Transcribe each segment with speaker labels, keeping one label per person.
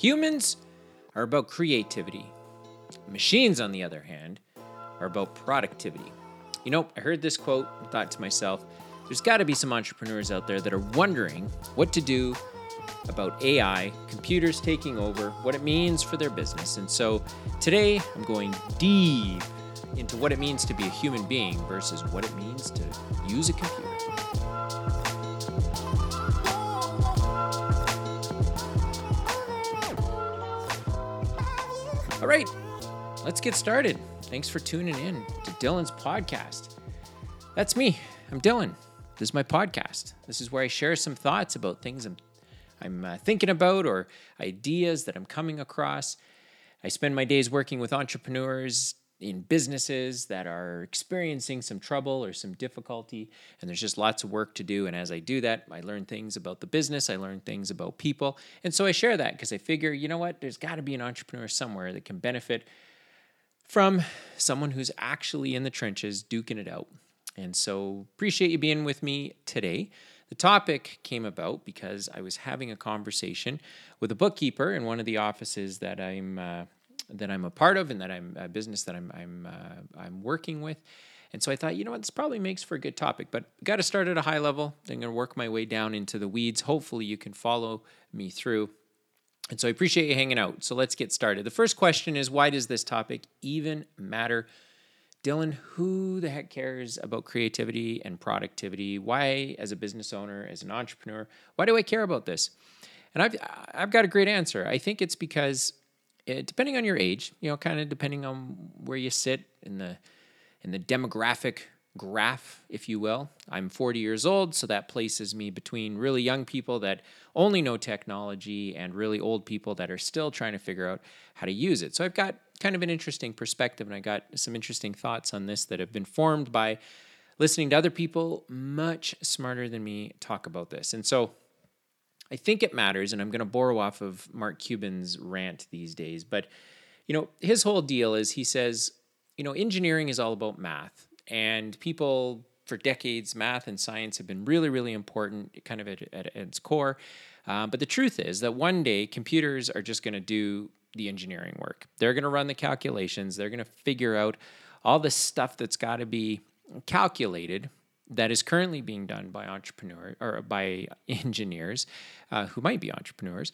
Speaker 1: Humans are about creativity. Machines, on the other hand, are about productivity. You know, I heard this quote and thought to myself, there's got to be some entrepreneurs out there that are wondering what to do about AI, computers taking over, what it means for their business. And so today I'm going deep into what it means to be a human being versus what it means to use a computer. All right, let's get started. Thanks for tuning in to Dylan's podcast. That's me. I'm Dylan. This is my podcast. This is where I share some thoughts about things I'm, I'm uh, thinking about or ideas that I'm coming across. I spend my days working with entrepreneurs in businesses that are experiencing some trouble or some difficulty, and there's just lots of work to do. And as I do that, I learn things about the business, I learn things about people. And so I share that because I figure, you know what, there's got to be an entrepreneur somewhere that can benefit from someone who's actually in the trenches duking it out. And so appreciate you being with me today. The topic came about because I was having a conversation with a bookkeeper in one of the offices that I'm uh, that I'm a part of and that I'm a business that I'm I'm uh, I'm working with. And so I thought, you know what, this probably makes for a good topic, but got to start at a high level. I'm going to work my way down into the weeds. Hopefully, you can follow me through. And so I appreciate you hanging out. So let's get started. The first question is why does this topic even matter? Dylan, who the heck cares about creativity and productivity? Why, as a business owner, as an entrepreneur, why do I care about this? And I've I've got a great answer. I think it's because depending on your age, you know, kind of depending on where you sit in the in the demographic graph, if you will. I'm 40 years old, so that places me between really young people that only know technology and really old people that are still trying to figure out how to use it. So I've got kind of an interesting perspective and I got some interesting thoughts on this that have been formed by listening to other people much smarter than me talk about this. And so I think it matters, and I'm going to borrow off of Mark Cuban's rant these days. But, you know, his whole deal is he says, you know, engineering is all about math, and people for decades, math and science have been really, really important, kind of at, at, at its core. Uh, but the truth is that one day computers are just going to do the engineering work. They're going to run the calculations. They're going to figure out all the stuff that's got to be calculated that is currently being done by entrepreneurs or by engineers uh, who might be entrepreneurs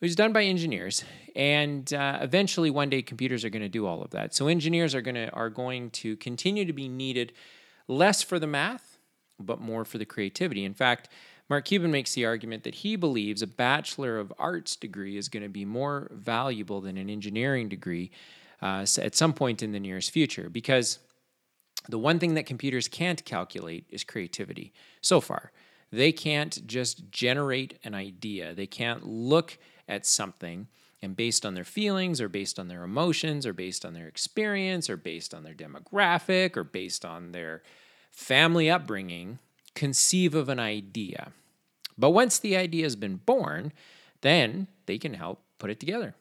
Speaker 1: who's done by engineers. And uh, eventually one day computers are going to do all of that. So engineers are going to are going to continue to be needed less for the math but more for the creativity. In fact mark cuban makes the argument that he believes a bachelor of arts degree is going to be more valuable than an engineering degree uh, at some point in the nearest future. Because the one thing that computers can't calculate is creativity so far. They can't just generate an idea, they can't look at something and based on their feelings or based on their emotions or based on their experience or based on their demographic or based on their family upbringing conceive of an idea. But once the idea has been born, then they can help put it together.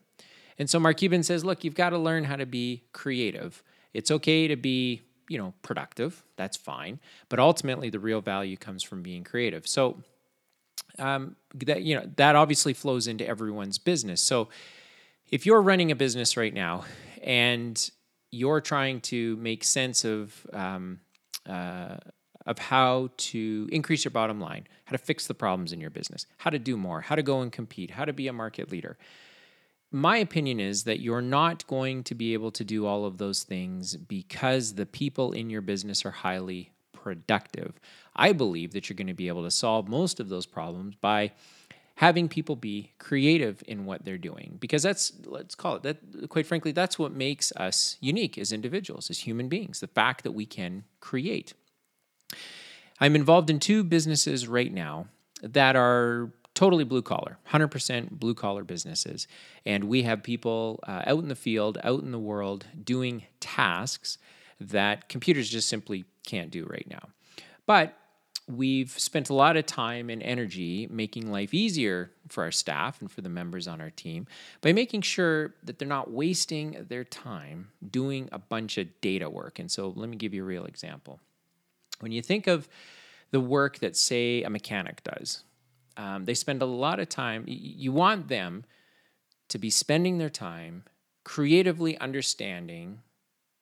Speaker 1: And so Mark Cuban says, look, you've got to learn how to be creative. It's okay to be you know, productive. That's fine. But ultimately, the real value comes from being creative. So, um, that you know, that obviously flows into everyone's business. So, if you're running a business right now and you're trying to make sense of um, uh, of how to increase your bottom line, how to fix the problems in your business, how to do more, how to go and compete, how to be a market leader my opinion is that you're not going to be able to do all of those things because the people in your business are highly productive. I believe that you're going to be able to solve most of those problems by having people be creative in what they're doing because that's let's call it that quite frankly that's what makes us unique as individuals as human beings the fact that we can create i'm involved in two businesses right now that are totally blue collar, 100% blue collar businesses. And we have people uh, out in the field, out in the world, doing tasks that computers just simply can't do right now. But we've spent a lot of time and energy making life easier for our staff and for the members on our team by making sure that they're not wasting their time doing a bunch of data work. And so let me give you a real example. When you think of the work that, say, a mechanic does, um, they spend a lot of time. You want them to be spending their time creatively understanding,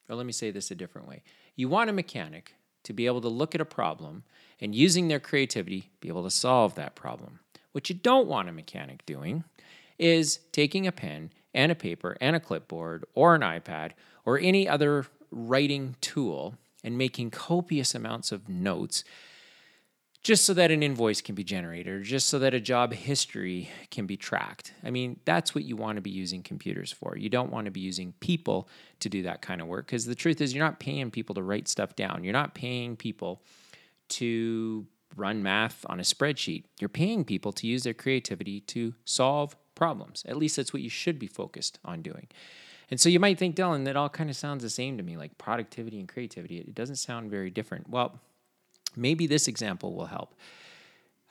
Speaker 1: or let me say this a different way. You want a mechanic to be able to look at a problem and using their creativity be able to solve that problem. What you don't want a mechanic doing is taking a pen and a paper and a clipboard or an iPad or any other writing tool and making copious amounts of notes just so that an invoice can be generated or just so that a job history can be tracked. I mean, that's what you want to be using computers for. You don't want to be using people to do that kind of work because the truth is, you're not paying people to write stuff down. You're not paying people to run math on a spreadsheet. You're paying people to use their creativity to solve problems. At least that's what you should be focused on doing. And so you might think, Dylan, that all kind of sounds the same to me, like productivity and creativity. It doesn't sound very different. Well, maybe this example will help.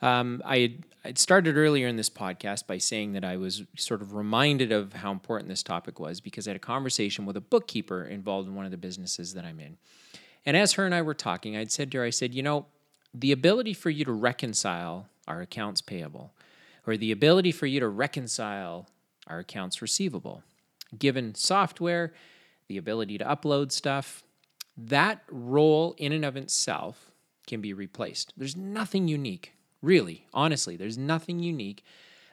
Speaker 1: Um, I had started earlier in this podcast by saying that I was sort of reminded of how important this topic was because I had a conversation with a bookkeeper involved in one of the businesses that I'm in. And as her and I were talking, I'd said to her, I said, you know, the ability for you to reconcile our accounts payable or the ability for you to reconcile our accounts receivable, given software, the ability to upload stuff, that role in and of itself can be replaced. There's nothing unique, really, honestly, there's nothing unique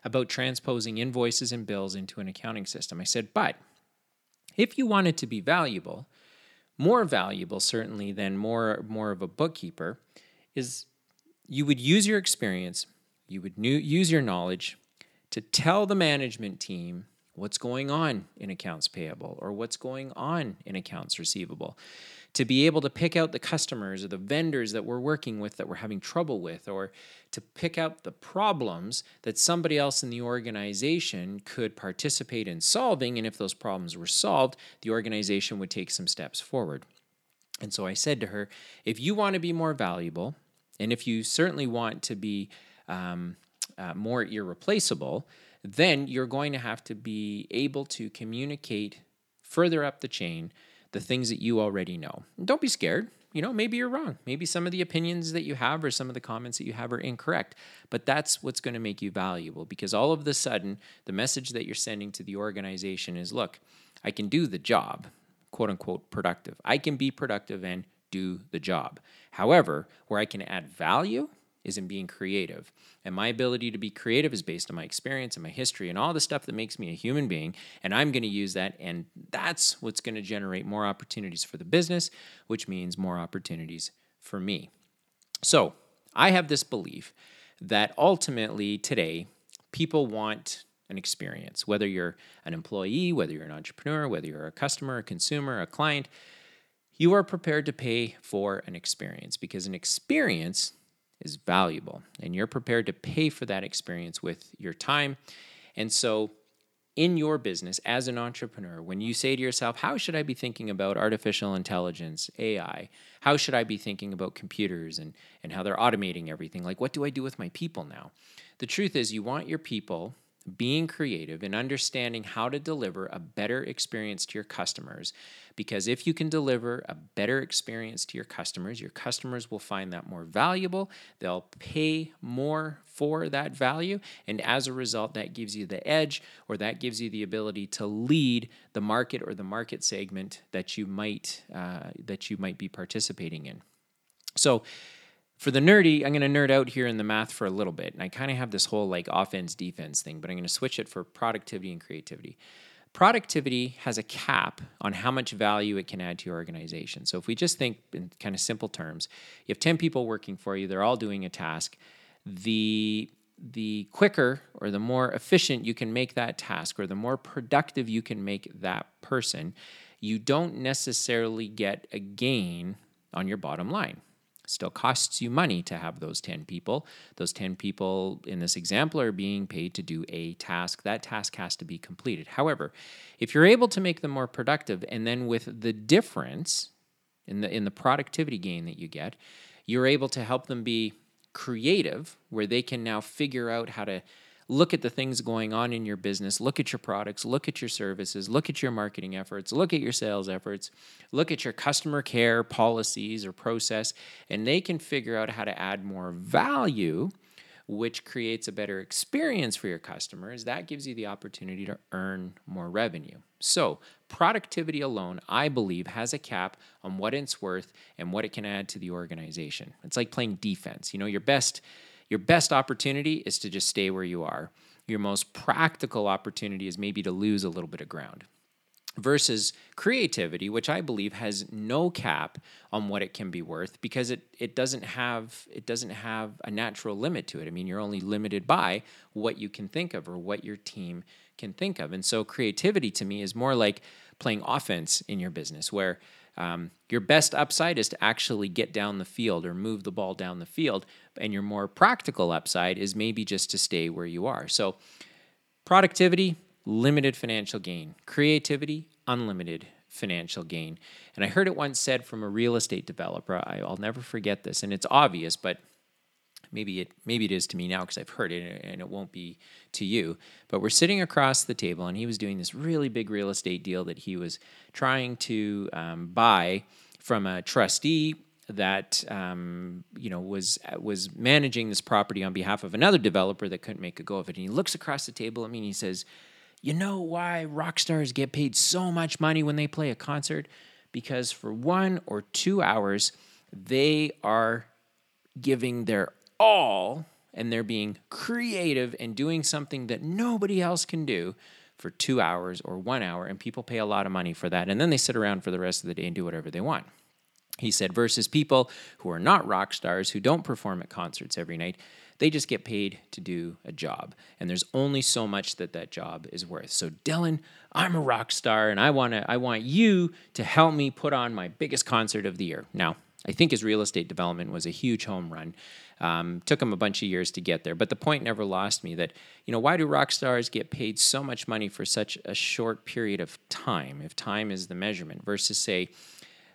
Speaker 1: about transposing invoices and bills into an accounting system. I said, but if you want it to be valuable, more valuable certainly than more more of a bookkeeper is you would use your experience, you would new, use your knowledge to tell the management team what's going on in accounts payable or what's going on in accounts receivable to be able to pick out the customers or the vendors that we're working with that we're having trouble with, or to pick out the problems that somebody else in the organization could participate in solving. And if those problems were solved, the organization would take some steps forward. And so I said to her, if you want to be more valuable, and if you certainly want to be um, uh, more irreplaceable, then you're going to have to be able to communicate further up the chain the things that you already know. Don't be scared. You know, maybe you're wrong. Maybe some of the opinions that you have or some of the comments that you have are incorrect. But that's what's going to make you valuable because all of the sudden, the message that you're sending to the organization is look, I can do the job, quote unquote, productive. I can be productive and do the job. However, where I can add value is in being creative. And my ability to be creative is based on my experience and my history and all the stuff that makes me a human being. And I'm going to use that. And that's what's going to generate more opportunities for the business, which means more opportunities for me. So I have this belief that ultimately today, people want an experience, whether you're an employee, whether you're an entrepreneur, whether you're a customer, a consumer, a client. You are prepared to pay for an experience because an experience is valuable and you're prepared to pay for that experience with your time. And so, in your business as an entrepreneur, when you say to yourself, How should I be thinking about artificial intelligence, AI? How should I be thinking about computers and, and how they're automating everything? Like, what do I do with my people now? The truth is, you want your people being creative and understanding how to deliver a better experience to your customers. Because if you can deliver a better experience to your customers, your customers will find that more valuable. They'll pay more for that value. And as a result, that gives you the edge or that gives you the ability to lead the market or the market segment that you might, uh, that you might be participating in. So, for the nerdy, I'm going to nerd out here in the math for a little bit. And I kind of have this whole like offense defense thing, but I'm going to switch it for productivity and creativity. Productivity has a cap on how much value it can add to your organization. So if we just think in kind of simple terms, you have 10 people working for you, they're all doing a task. The the quicker or the more efficient you can make that task or the more productive you can make that person, you don't necessarily get a gain on your bottom line still costs you money to have those 10 people. Those 10 people in this example are being paid to do a task. That task has to be completed. However, if you're able to make them more productive and then with the difference in the in the productivity gain that you get, you're able to help them be creative where they can now figure out how to look at the things going on in your business, look at your products, look at your services, look at your marketing efforts, look at your sales efforts, look at your customer care policies or process, and they can figure out how to add more value which creates a better experience for your customers, that gives you the opportunity to earn more revenue. So, productivity alone, I believe, has a cap on what it's worth and what it can add to the organization. It's like playing defense. You know, your best your best opportunity is to just stay where you are. Your most practical opportunity is maybe to lose a little bit of ground versus creativity which i believe has no cap on what it can be worth because it it doesn't have it doesn't have a natural limit to it i mean you're only limited by what you can think of or what your team can think of and so creativity to me is more like playing offense in your business where um, your best upside is to actually get down the field or move the ball down the field and your more practical upside is maybe just to stay where you are so productivity limited financial gain. Creativity, unlimited financial gain. And I heard it once said from a real estate developer. I, will never forget this, and it's obvious, but maybe it maybe it is to me now because I've heard it, and it won't be to you. But we're sitting across the table, and he was doing this really big real estate deal that he was trying to um, buy from a trustee that um, you know was was managing this property on behalf of another developer that couldn't make a go of it. And he looks across the table at me and he says, you know why rock stars get paid so much money when they play a concert? Because for one or two hours, they are giving their all and they're being creative and doing something that nobody else can do for two hours or one hour, and people pay a lot of money for that. And then they sit around for the rest of the day and do whatever they want. He said, versus people who are not rock stars, who don't perform at concerts every night, they just get paid to do a job. And there's only so much that that job is worth. So, Dylan, I'm a rock star and I, wanna, I want you to help me put on my biggest concert of the year. Now, I think his real estate development was a huge home run. Um, took him a bunch of years to get there, but the point never lost me that you know why do rock stars get paid so much money for such a short period of time, if time is the measurement, versus say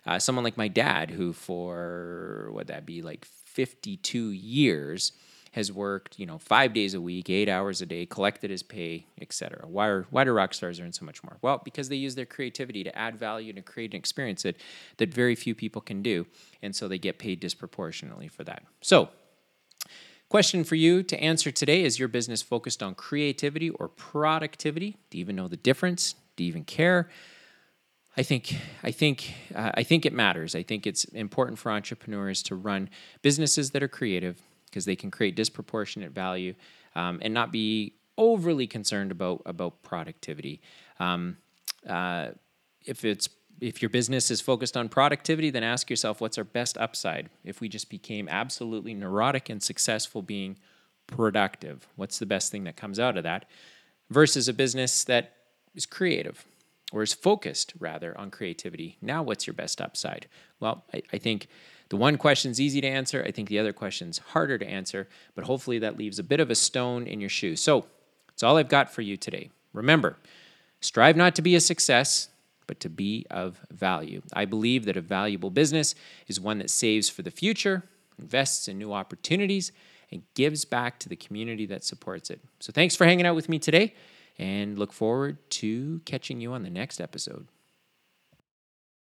Speaker 1: uh, someone like my dad, who for what that be like 52 years has worked, you know, five days a week, eight hours a day, collected his pay, etc. Why are why do rock stars earn so much more? Well, because they use their creativity to add value and create an experience that that very few people can do, and so they get paid disproportionately for that. So. Question for you to answer today is your business focused on creativity or productivity? Do you even know the difference? Do you even care? I think I think uh, I think it matters. I think it's important for entrepreneurs to run businesses that are creative, because they can create disproportionate value um, and not be overly concerned about about productivity. Um, uh, if it's if your business is focused on productivity, then ask yourself what's our best upside. If we just became absolutely neurotic and successful being productive, what's the best thing that comes out of that? Versus a business that is creative or is focused rather on creativity. Now, what's your best upside? Well, I, I think the one question's easy to answer. I think the other question's harder to answer, but hopefully that leaves a bit of a stone in your shoe. So that's all I've got for you today. Remember, strive not to be a success, but to be of value. I believe that a valuable business is one that saves for the future, invests in new opportunities, and gives back to the community that supports it. So thanks for hanging out with me today and look forward to catching you on the next episode.